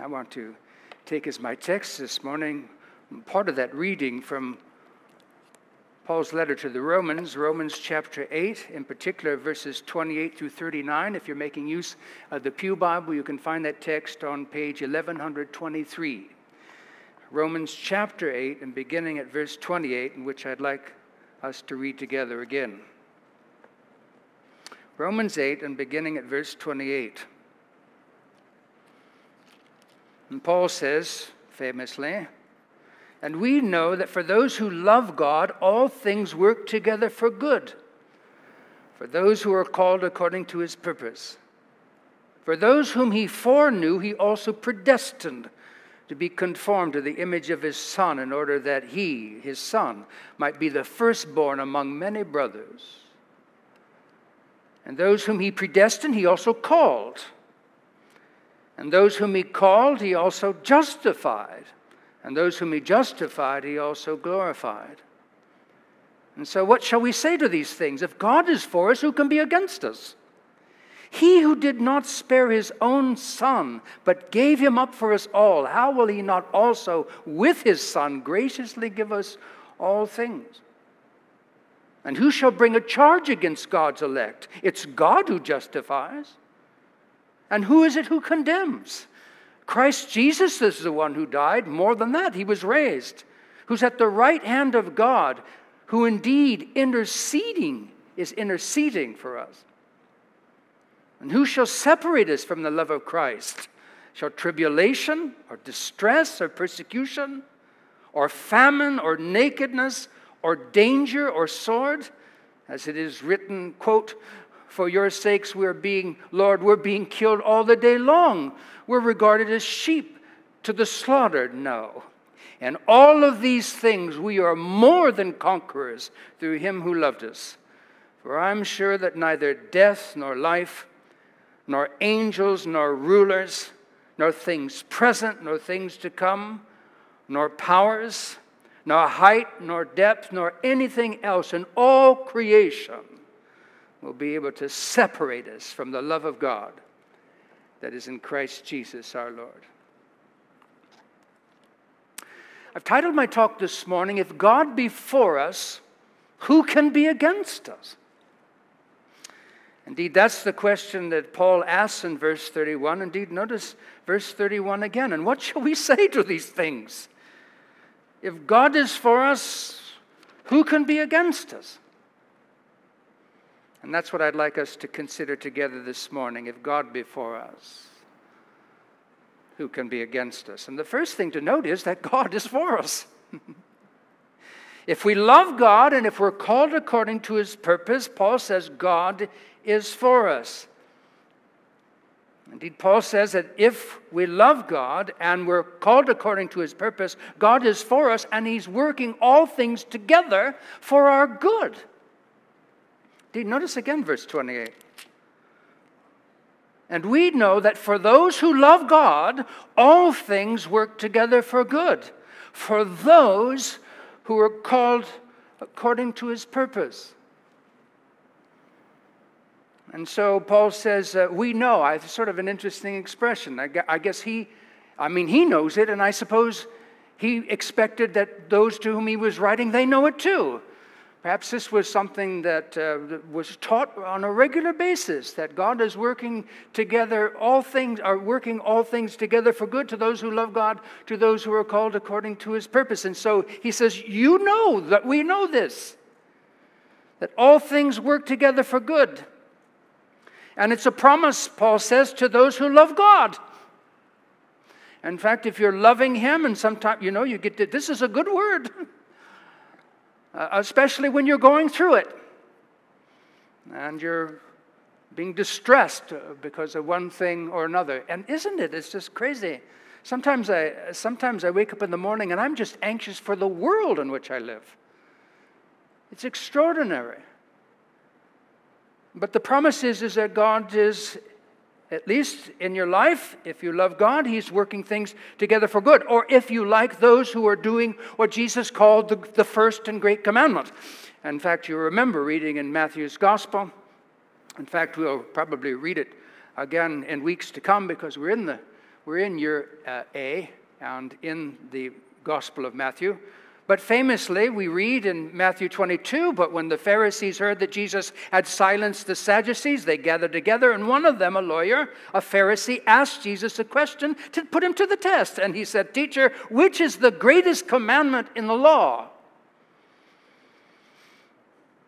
I want to take as my text this morning part of that reading from Paul's letter to the Romans, Romans chapter 8, in particular verses 28 through 39. If you're making use of the Pew Bible, you can find that text on page 1123. Romans chapter 8, and beginning at verse 28, in which I'd like us to read together again. Romans 8, and beginning at verse 28. And Paul says, famously, and we know that for those who love God, all things work together for good, for those who are called according to his purpose. For those whom he foreknew, he also predestined to be conformed to the image of his Son, in order that he, his Son, might be the firstborn among many brothers. And those whom he predestined, he also called. And those whom he called, he also justified. And those whom he justified, he also glorified. And so, what shall we say to these things? If God is for us, who can be against us? He who did not spare his own son, but gave him up for us all, how will he not also, with his son, graciously give us all things? And who shall bring a charge against God's elect? It's God who justifies. And who is it who condemns? Christ Jesus is the one who died. More than that, he was raised, who's at the right hand of God, who indeed interceding is interceding for us. And who shall separate us from the love of Christ? Shall tribulation or distress or persecution or famine or nakedness or danger or sword? As it is written, quote, for your sakes, we're being, Lord, we're being killed all the day long. We're regarded as sheep to the slaughtered. No. And all of these things, we are more than conquerors through him who loved us. For I'm sure that neither death nor life, nor angels nor rulers, nor things present nor things to come, nor powers, nor height nor depth, nor anything else in all creation will be able to separate us from the love of God that is in Christ Jesus our Lord. I've titled my talk this morning, If God Be For Us, Who Can Be Against Us? Indeed, that's the question that Paul asks in verse 31. Indeed, notice verse 31 again. And what shall we say to these things? If God is for us, who can be against us? And that's what I'd like us to consider together this morning. If God be for us, who can be against us? And the first thing to note is that God is for us. if we love God and if we're called according to his purpose, Paul says God is for us. Indeed, Paul says that if we love God and we're called according to his purpose, God is for us and he's working all things together for our good. Notice again verse 28. And we know that for those who love God, all things work together for good, for those who are called according to his purpose. And so Paul says, uh, We know. I sort of an interesting expression. I guess he, I mean, he knows it, and I suppose he expected that those to whom he was writing, they know it too. Perhaps this was something that uh, was taught on a regular basis that God is working together, all things are working all things together for good to those who love God, to those who are called according to his purpose. And so he says, You know that we know this, that all things work together for good. And it's a promise, Paul says, to those who love God. In fact, if you're loving him, and sometimes, you know, you get to, this is a good word. uh, especially when you're going through it and you're being distressed uh, because of one thing or another. And isn't it? It's just crazy. Sometimes I, sometimes I wake up in the morning and I'm just anxious for the world in which I live. It's extraordinary. But the promise is, is that God is at least in your life, if you love God, He's working things together for good. Or if you like those who are doing what Jesus called the, the first and great commandment. In fact, you remember reading in Matthew's Gospel. In fact, we'll probably read it again in weeks to come because we're in the, We're in year uh, A and in the Gospel of Matthew. But famously, we read in Matthew 22 But when the Pharisees heard that Jesus had silenced the Sadducees, they gathered together, and one of them, a lawyer, a Pharisee, asked Jesus a question to put him to the test. And he said, Teacher, which is the greatest commandment in the law?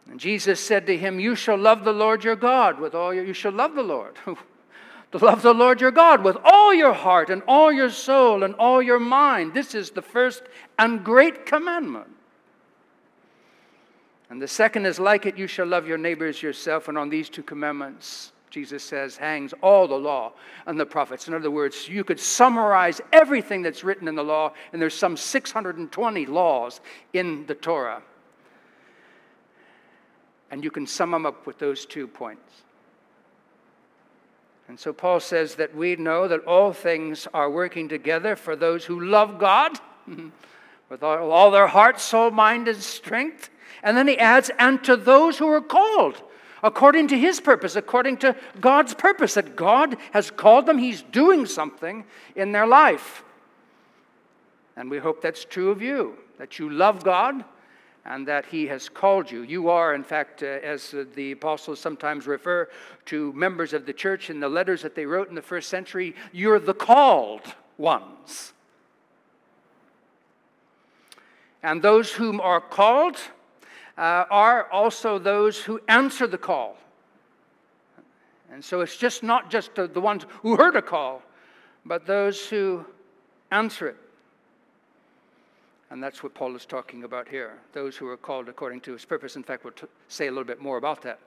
And Jesus said to him, You shall love the Lord your God with all your, you shall love the Lord. to love the Lord your God with all your heart and all your soul and all your mind. This is the first and great commandment. And the second is like it you shall love your neighbors yourself. And on these two commandments, Jesus says, hangs all the law and the prophets. In other words, you could summarize everything that's written in the law, and there's some 620 laws in the Torah. And you can sum them up with those two points. And so Paul says that we know that all things are working together for those who love God with all, their heart, soul, mind, and strength. And then he adds, and to those who are called according to his purpose, according to God's purpose, that God has called them, he's doing something in their life. And we hope that's true of you, that you love God and that he has called you. You are, in fact, uh, as uh, the apostles sometimes refer to members of the church in the letters that they wrote in the first century, you're the called ones. And those whom are called uh, are also those who answer the call. And so it's just not just the ones who heard a call, but those who answer it. And that's what Paul is talking about here those who are called according to his purpose. In fact, we'll t- say a little bit more about that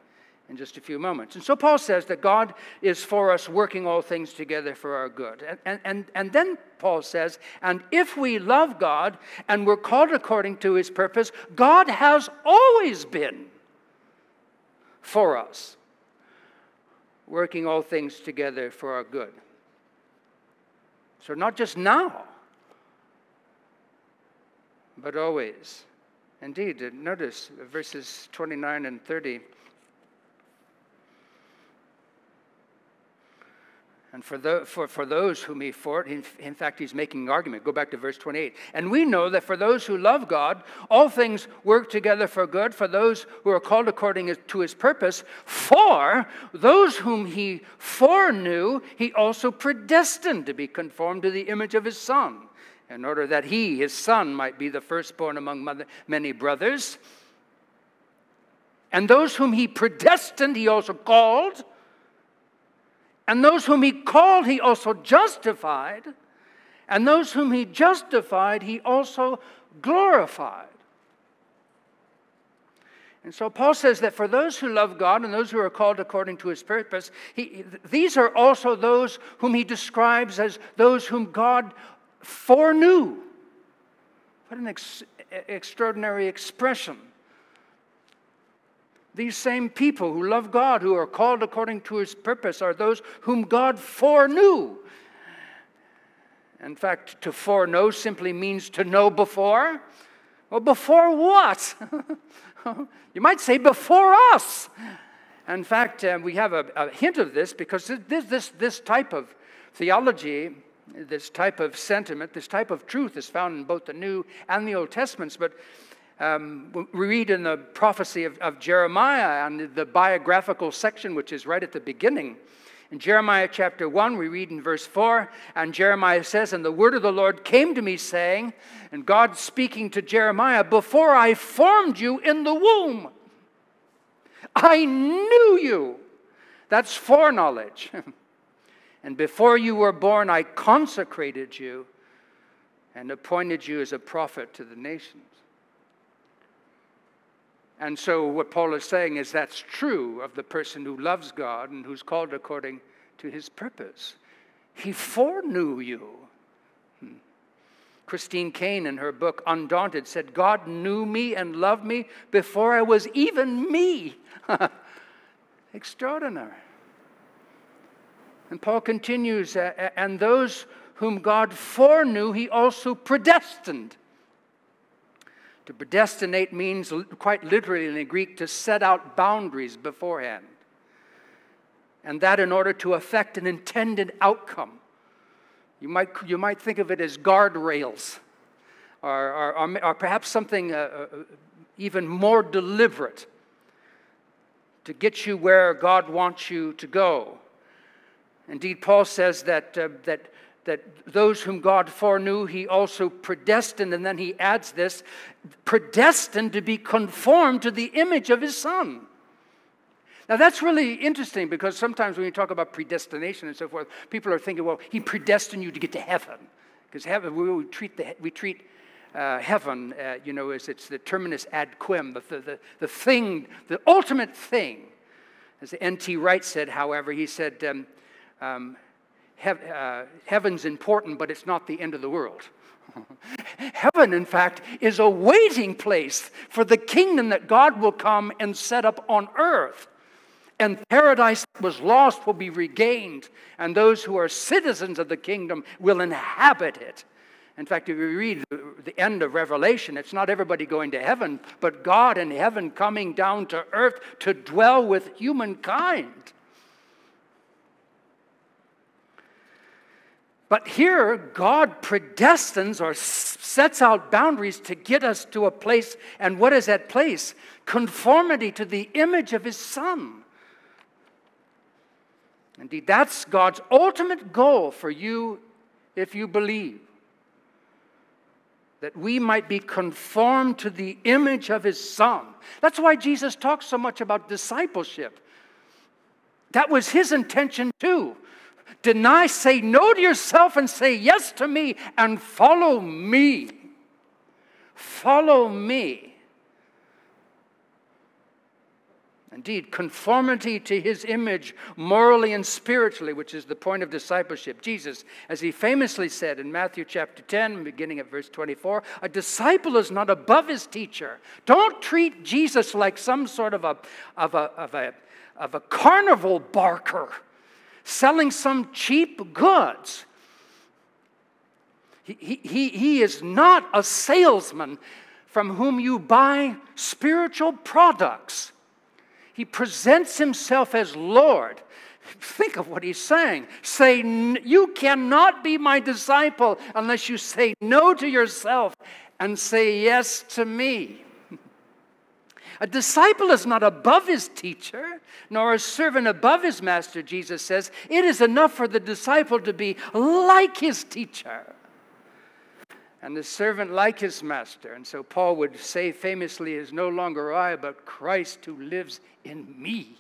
in just a few moments. And so Paul says that God is for us, working all things together for our good. And, and, and, and then Paul says, and if we love God and we're called according to his purpose, God has always been for us, working all things together for our good. So, not just now but always. Indeed, notice verses 29 and 30. And for, the, for, for those whom he fought, in, in fact, he's making an argument. Go back to verse 28. And we know that for those who love God, all things work together for good, for those who are called according to his purpose. For those whom he foreknew, he also predestined to be conformed to the image of his Son in order that he, his son, might be the firstborn among many brothers. And those whom he predestined, he also called. And those whom he called, he also justified. And those whom he justified, he also glorified. And so Paul says that for those who love God and those who are called according to his purpose, he, these are also those whom he describes as those whom God foreknew. What an ex- extraordinary expression. These same people who love God, who are called according to his purpose, are those whom God foreknew. In fact, to foreknow simply means to know before. Well, before what? you might say before us. In fact, uh, we have a, a, hint of this because this, this, this type of theology this type of sentiment, this type of truth is found in both the New and the Old Testaments. But um, we read in the prophecy of, of Jeremiah and the biographical section, which is right at the beginning. In Jeremiah chapter 1, we read in verse 4, and Jeremiah says, And the word of the Lord came to me, saying, and God speaking to Jeremiah, Before I formed you in the womb, I knew you. That's foreknowledge. And before you were born, I consecrated you and appointed you as a prophet to the nations. And so, what Paul is saying is that's true of the person who loves God and who's called according to his purpose. He foreknew you. Hmm. Christine Caine, in her book Undaunted, said, God knew me and loved me before I was even me. Extraordinary. And Paul continues, and those whom God foreknew, he also predestined. To predestinate means, quite literally in the Greek, to set out boundaries beforehand. And that in order to affect an intended outcome. You might, you might think of it as guardrails, or, or, or, or perhaps something uh, uh, even more deliberate to get you where God wants you to go. Indeed, Paul says that, uh, that, that those whom God foreknew, he also predestined, and then he adds this predestined to be conformed to the image of his Son. Now, that's really interesting because sometimes when you talk about predestination and so forth, people are thinking, well, he predestined you to get to heaven. Because heaven, we, we treat, the, we treat uh, heaven, uh, you know, as it's the terminus ad quem, the, the, the thing, the ultimate thing. As N.T. Wright said, however, he said, um, um, uh, heaven's important, but it's not the end of the world. Heaven, in fact, is a waiting place for the kingdom that God will come and set up on earth. And paradise that was lost will be regained, and those who are citizens of the kingdom will inhabit it. In fact, if you read the end of Revelation, it's not everybody going to heaven, but God in heaven coming down to earth to dwell with humankind. But here, God predestines or sets out boundaries to get us to a place. And what is that place? Conformity to the image of His Son. Indeed, that's God's ultimate goal for you if you believe. That we might be conformed to the image of His Son. That's why Jesus talks so much about discipleship. That was His intention too Deny, say no to yourself and say yes to me and follow me. Follow me. Indeed, conformity to his image, morally and spiritually, which is the point of discipleship. Jesus, as he famously said in Matthew chapter 10, beginning at verse 24, a disciple is not above his teacher. Don't treat Jesus like some sort of a, of a, of a, of a carnival barker selling some cheap goods. He, he, he is not a salesman from whom you buy spiritual products. He presents himself as Lord. Think of what he's saying. Say, You cannot be my disciple unless you say no to yourself and say yes to me. A disciple is not above his teacher, nor a servant above his master, Jesus says. It is enough for the disciple to be like his teacher and the servant like his master. And so Paul would say famously, Is no longer I, but Christ who lives in me.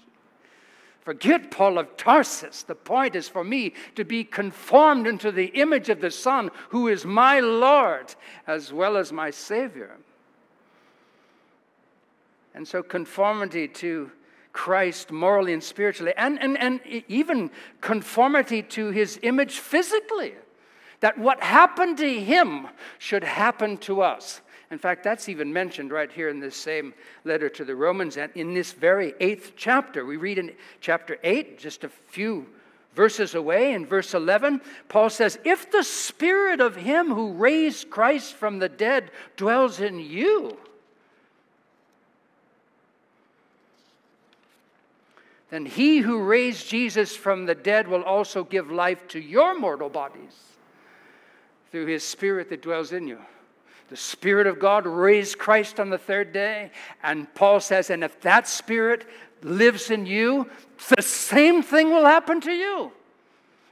Forget Paul of Tarsus. The point is for me to be conformed into the image of the Son, who is my Lord as well as my Savior. And so, conformity to Christ morally and spiritually, and, and, and even conformity to his image physically. That what happened to him should happen to us. In fact, that's even mentioned right here in this same letter to the Romans, and in this very eighth chapter. We read in chapter 8, just a few verses away, in verse 11, Paul says, If the spirit of him who raised Christ from the dead dwells in you, then he who raised Jesus from the dead will also give life to your mortal bodies through his spirit that dwells in you. The Spirit of God raised Christ on the third day. And Paul says, and if that Spirit lives in you, the same thing will happen to you.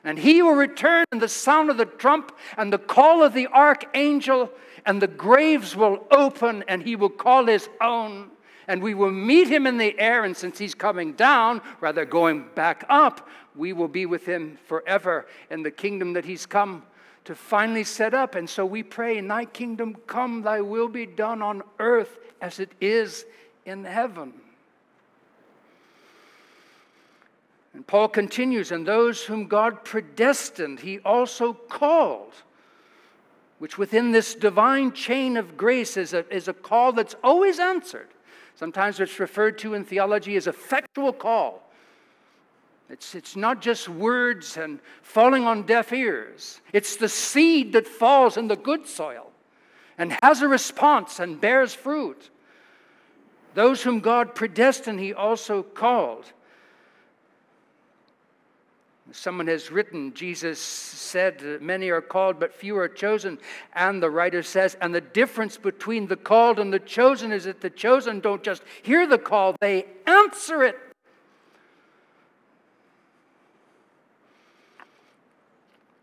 And he will return in the sound of the trump and the call of the archangel, and the graves will open, and he will call his own and we will meet him in the air. And since he's coming down, rather going back up, we will be with him forever in the kingdom that he's come to finally set up. And so we pray, Thy kingdom come, Thy will be done on earth as it is in heaven. And Paul continues, and those whom God predestined, he also called, which within this divine chain of grace is a, is a call that's always answered. Sometimes it's referred to in theology as effectual call. It's, it's not just words and falling on deaf ears. It's the seed that falls in the good soil and has a response and bears fruit. Those whom God predestined, He also called. Someone has written, Jesus said, Many are called, but few are chosen. And the writer says, And the difference between the called and the chosen is that the chosen don't just hear the call, they answer it.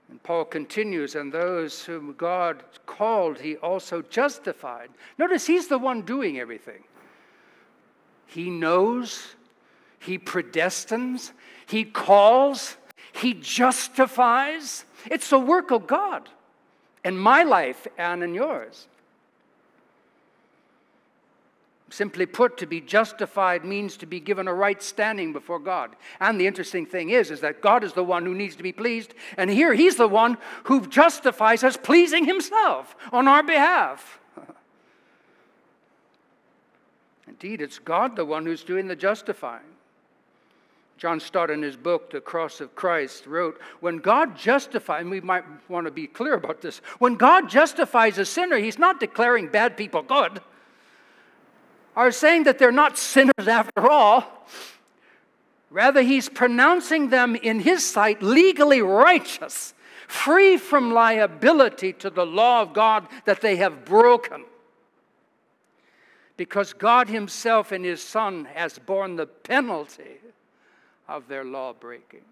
And Paul continues, And those whom God called, he also justified. Notice he's the one doing everything. He knows, he predestines, he calls, he justifies. It's the work of God in my life and in yours. Simply put, to be justified means to be given a right standing before God. And the interesting thing is, is that God is the one who needs to be pleased, and here He's the one who justifies us pleasing Himself on our behalf. Indeed, it's God the one who's doing the justifying. John Stott, in his book, The Cross of Christ, wrote When God justifies, and we might want to be clear about this, when God justifies a sinner, he's not declaring bad people good or saying that they're not sinners after all. Rather, he's pronouncing them in his sight legally righteous, free from liability to the law of God that they have broken. Because God Himself and His Son has borne the penalty of their law breaking.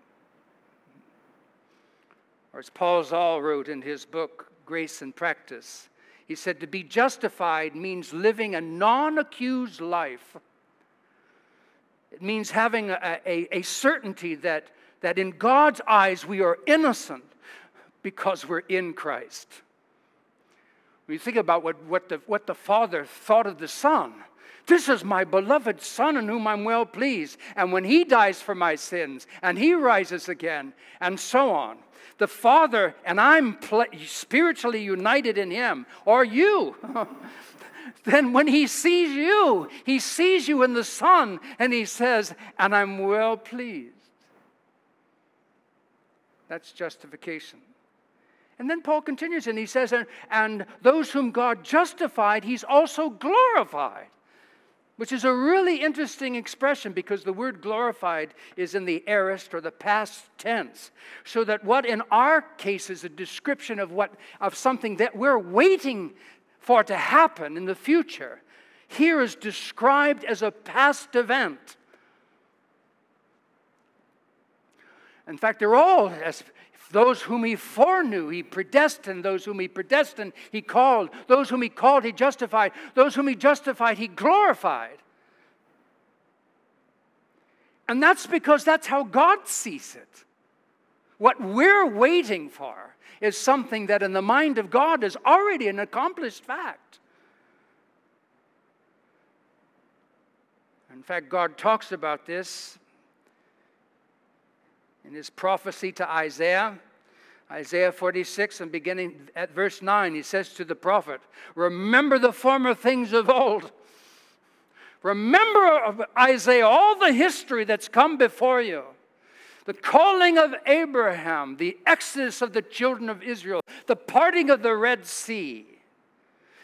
Or as Paul Zahl wrote in his book, Grace in Practice, he said, To be justified means living a non accused life. It means having a, a, a, certainty that, that in God's eyes we are innocent because we're in Christ. When you think about what, what, the, what the Father thought of the Son, this is my beloved Son in whom I'm well pleased. And when he dies for my sins and he rises again, and so on, the Father and I'm pl- spiritually united in him, or you. then when he sees you, he sees you in the Son and he says, And I'm well pleased. That's justification. And then Paul continues and he says, and, and those whom God justified, he's also glorified which is a really interesting expression because the word glorified is in the aorist or the past tense. So that what in our case is a description of what of something that we're waiting for to happen in the future here is described as a past event. In fact they're all as those whom he foreknew, he predestined. Those whom he predestined, he called. Those whom he called, he justified. Those whom he justified, he glorified. And that's because that's how God sees it. What we're waiting for is something that in the mind of God is already an accomplished fact. In fact, God talks about this in his prophecy to Isaiah. Isaiah 46 and beginning at verse 9, he says to the prophet, Remember the former things of old. Remember, Isaiah, all the history that's come before you the calling of Abraham, the exodus of the children of Israel, the parting of the Red Sea,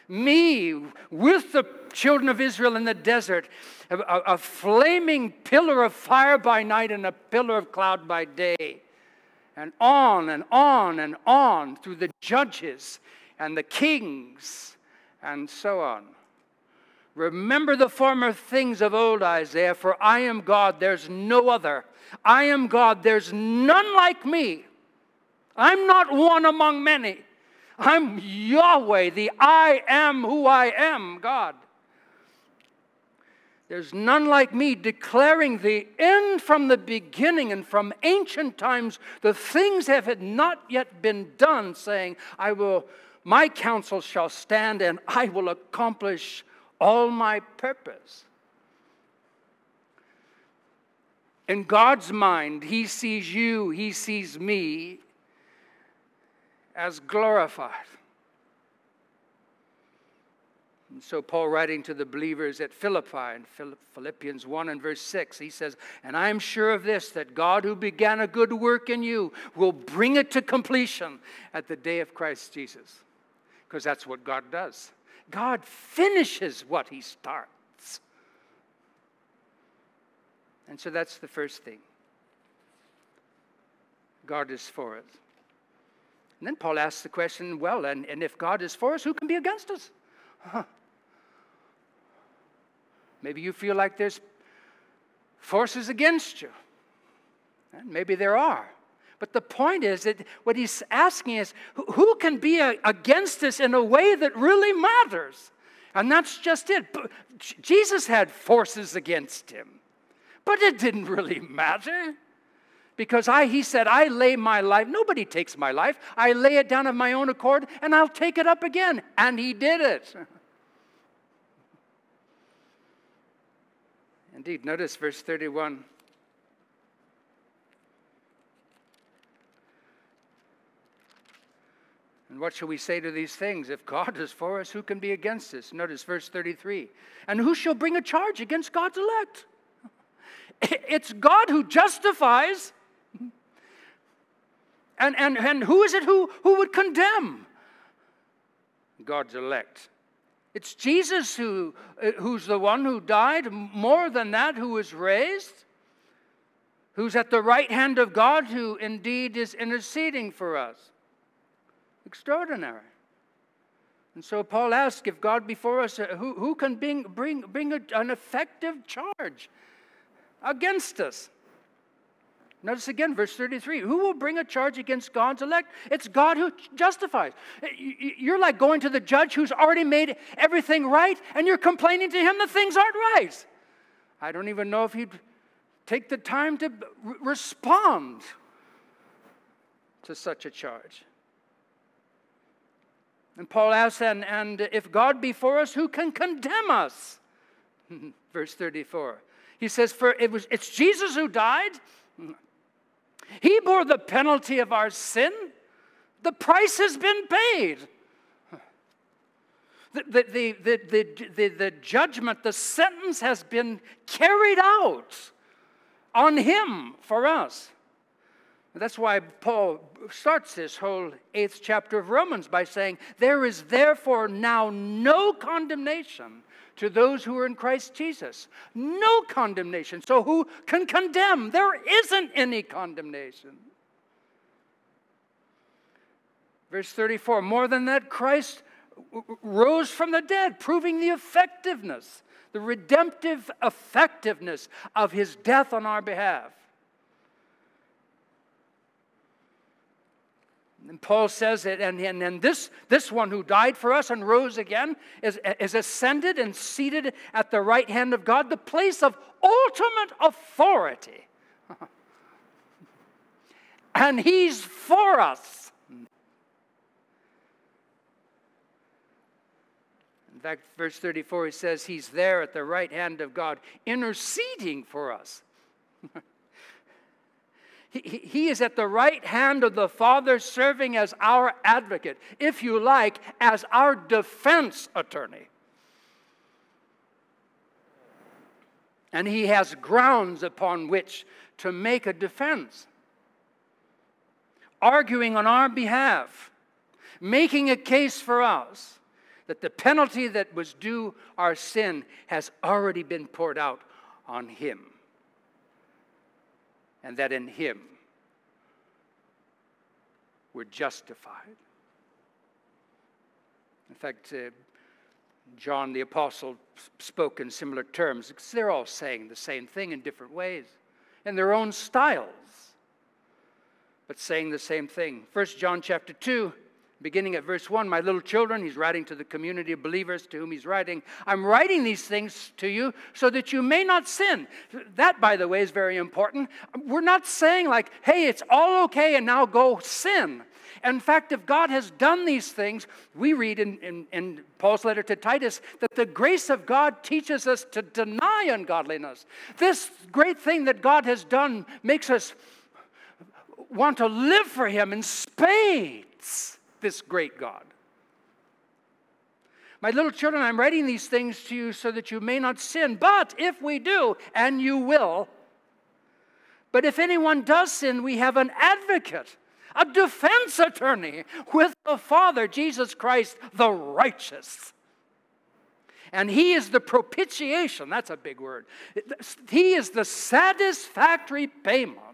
me with the children of Israel in the desert, a, a, a, flaming pillar of fire by night and a pillar of cloud by day. And on and on and on through the judges and the kings and so on. Remember the former things of old, Isaiah, for I am God, there's no other. I am God, there's none like me. I'm not one among many. I'm Yahweh, the I am who I am, God. There's none like me, declaring the end from the beginning and from ancient times, the things that had not yet been done, saying, I will, my counsel shall stand and I will accomplish all my purpose. In God's mind, He sees you, He sees me as glorified. And so, Paul, writing to the believers at Philippi in Philippians 1 and verse 6, he says, And I am sure of this, that God who began a good work in you will bring it to completion at the day of Christ Jesus. Because that's what God does. God finishes what he starts. And so that's the first thing. God is for us. And then Paul asks the question well, and, and if God is for us, who can be against us? Huh. Maybe you feel like there's forces against you. And maybe there are. But the point is that what he's asking is who can be against us in a way that really matters? And that's just it. Jesus had forces against him, but it didn't really matter. Because I, he said, I lay my life, nobody takes my life. I lay it down of my own accord and I'll take it up again. And he did it. Indeed, notice verse 31. And what shall we say to these things? If God is for us, who can be against us? Notice verse 33. And who shall bring a charge against God's elect? It's God who justifies. And, and, and who is it who, who would condemn? God's elect. It's Jesus who, uh, who's the one who died, more than that, who was raised, who's at the right hand of God, who indeed is interceding for us. Extraordinary. And so Paul asks if God before us, uh, who, who can bring, bring, bring an effective charge against us? Notice again, verse 33 Who will bring a charge against God's elect? It's God who justifies. You're like going to the judge who's already made everything right, and you're complaining to him that things aren't right. I don't even know if he'd take the time to respond to such a charge. And Paul asks, and, and if God be for us, who can condemn us? Verse 34. He says, For it was it's Jesus who died. He bore the penalty of our sin. The price has been paid. The, the, the, the, the, the, judgment, the sentence has been carried out on him for us. That's why Paul starts this whole eighth chapter of Romans by saying, There is therefore now no condemnation to those who are in Christ Jesus. No condemnation. So who can condemn? There isn't any condemnation. Verse 34 More than that, Christ rose from the dead, proving the effectiveness, the redemptive effectiveness of his death on our behalf. And Paul says it, and, and, and this, this one who died for us and rose again is, is ascended and seated at the right hand of God, the place of ultimate authority. and he's for us. In fact, verse 34, he says he's there at the right hand of God, interceding for us. He, he is at the right hand of the Father, serving as our advocate, if you like, as our defense attorney. And he has grounds upon which to make a defense, arguing on our behalf, making a case for us that the penalty that was due our sin has already been poured out on him and that in Him we're justified. In fact, uh, John the Apostle spoke in similar terms. They're all saying the same thing in different ways, in their own styles, but saying the same thing. First John chapter 2 beginning at verse 1 My little children, he's writing to the community of believers to whom he's writing, I'm writing these things to you so that you may not sin. That, by the way, is very important. We're not saying, like, hey, it's all okay and now go sin. In fact, if God has done these things, we read in, in, in, Paul's letter to Titus that the grace of God teaches us to deny ungodliness. This great thing that God has done makes us want to live for Him in spades this great God. My little children, I'm writing these things to you so that you may not sin. But if we do, and you will, but if anyone does sin, we have an advocate, a defense attorney with the Father, Jesus Christ, the righteous. And he is the propitiation, that's a big word. He is the satisfactory payment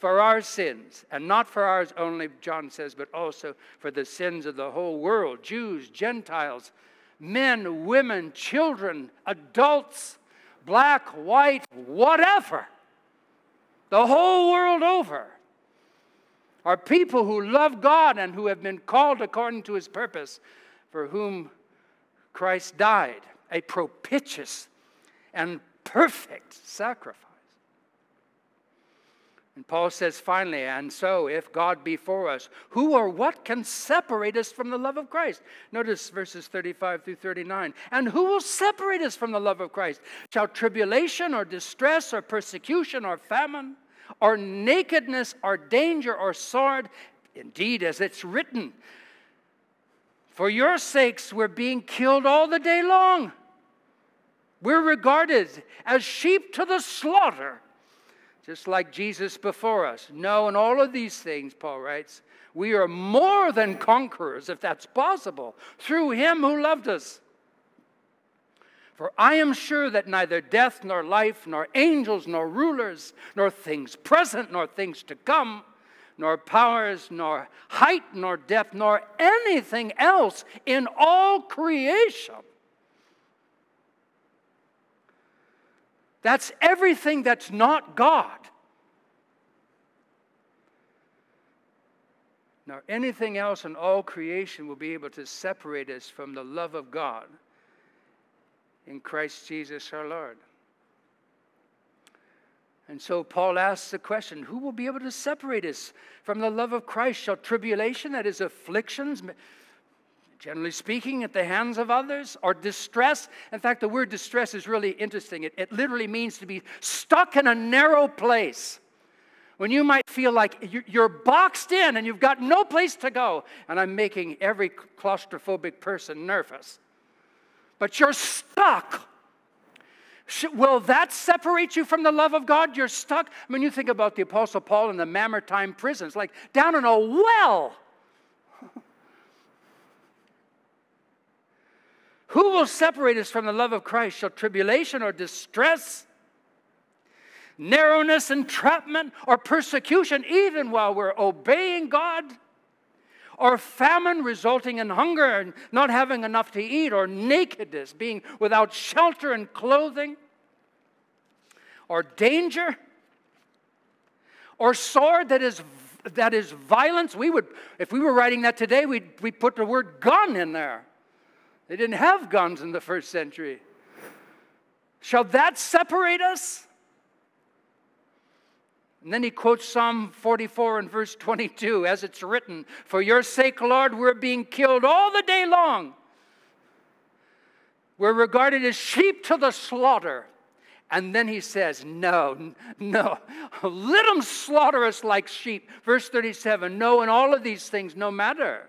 for our sins, and not for ours only, John says, but also for the sins of the whole world Jews, Gentiles, men, women, children, adults, black, white, whatever, the whole world over, are people who love God and who have been called according to his purpose, for whom Christ died, a propitious and perfect sacrifice. And Paul says finally, and so if God be for us, who or what can separate us from the love of Christ? Notice verses 35 through 39. And who will separate us from the love of Christ? Shall tribulation or distress or persecution or famine or nakedness or danger or sword? Indeed, as it's written, for your sakes we're being killed all the day long. We're regarded as sheep to the slaughter just like Jesus before us. No, in all of these things, Paul writes, we are more than conquerors, if that's possible, through him who loved us. For I am sure that neither death, nor life, nor angels, nor rulers, nor things present, nor things to come, nor powers, nor height, nor depth, nor anything else in all creation That's everything that's not God. Now, anything else in all creation will be able to separate us from the love of God in Christ Jesus our Lord. And so Paul asks the question who will be able to separate us from the love of Christ? Shall tribulation, that is, afflictions, generally speaking, at the hands of others, or distress. In fact, the word distress is really interesting. It, it literally means to be stuck in a narrow place. When you might feel like you're boxed in and you've got no place to go, and I'm making every claustrophobic person nervous, but you're stuck. Will that separate you from the love of God? You're stuck. I mean, you think about the Apostle Paul in the Mamertine prisons, like down in a well. Who will separate us from the love of Christ? Shall tribulation or distress, narrowness, entrapment, or persecution, even while we're obeying God? Or famine resulting in hunger and not having enough to eat, or nakedness, being without shelter and clothing, or danger, or sword that is that is violence. We would, if we were writing that today, we'd, we'd put the word gun in there. They didn't have guns in the first century. Shall that separate us? And then he quotes Psalm 44 and verse 22 as it's written For your sake, Lord, we're being killed all the day long. We're regarded as sheep to the slaughter. And then he says, No, no, let them slaughter us like sheep. Verse 37 No, in all of these things, no matter.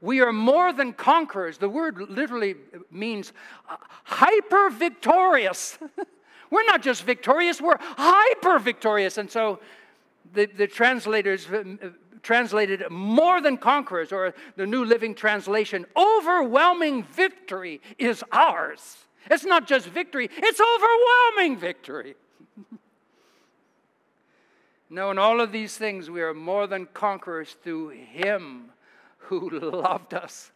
We are more than conquerors. The word literally means uh, hyper victorious. we're not just victorious, we're hyper victorious. And so the, the translators uh, translated more than conquerors, or the New Living Translation, overwhelming victory is ours. It's not just victory, it's overwhelming victory. no, in all of these things, we are more than conquerors through Him who loved us.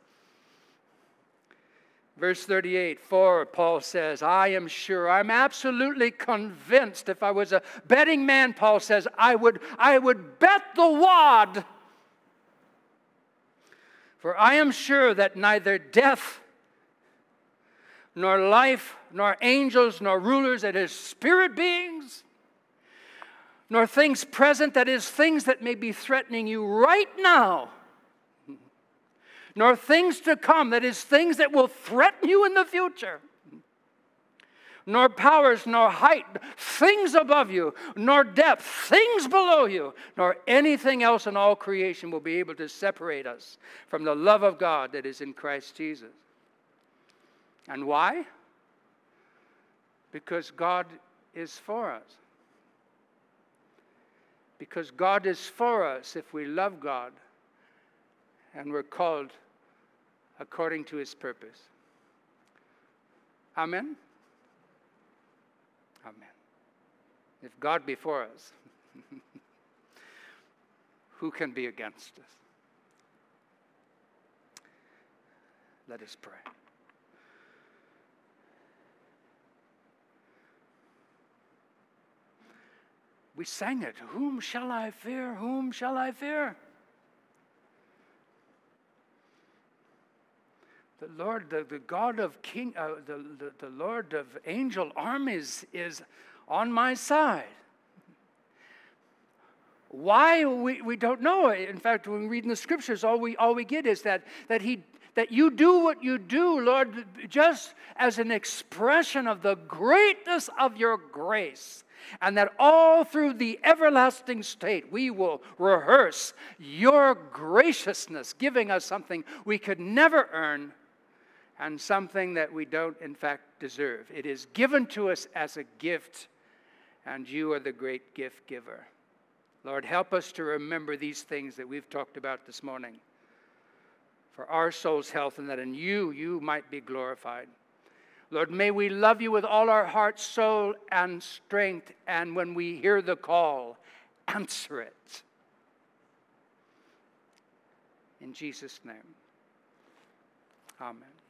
Verse 38, for Paul says, I am sure, I'm absolutely convinced. If I was a betting man, Paul says, I would, I would bet the wad. For I am sure that neither death, nor life, nor angels, nor rulers, that is, spirit beings, nor things present, that is, things that may be threatening you right now nor things to come, that is, things that will threaten you in the future, nor powers, nor height, things above you, nor depth, things below you, nor anything else in all creation will be able to separate us from the love of God that is in Christ Jesus. And why? Because God is for us. Because God is for us if we love God and we're called according to his purpose. Amen? Amen. If God be for us, who can be against us? Let us pray. We sang it. Whom shall I fear? Whom shall I fear? The Lord, the, the God of King, uh, the, the, the Lord of angel armies is on my side. Why we, we don't know. In fact, when we read in the scriptures, all we all we get is that that he that you do what you do, Lord, just as an expression of the greatness of your grace. And that all through the everlasting state we will rehearse your graciousness, giving us something we could never earn and something that we don't, in fact, deserve. It is given to us as a gift, and you are the great gift giver. Lord, help us to remember these things that we've talked about this morning for our soul's health, and that in you, you might be glorified. Lord, may we love you with all our heart, soul, and strength, and when we hear the call, answer it. In Jesus' name, amen.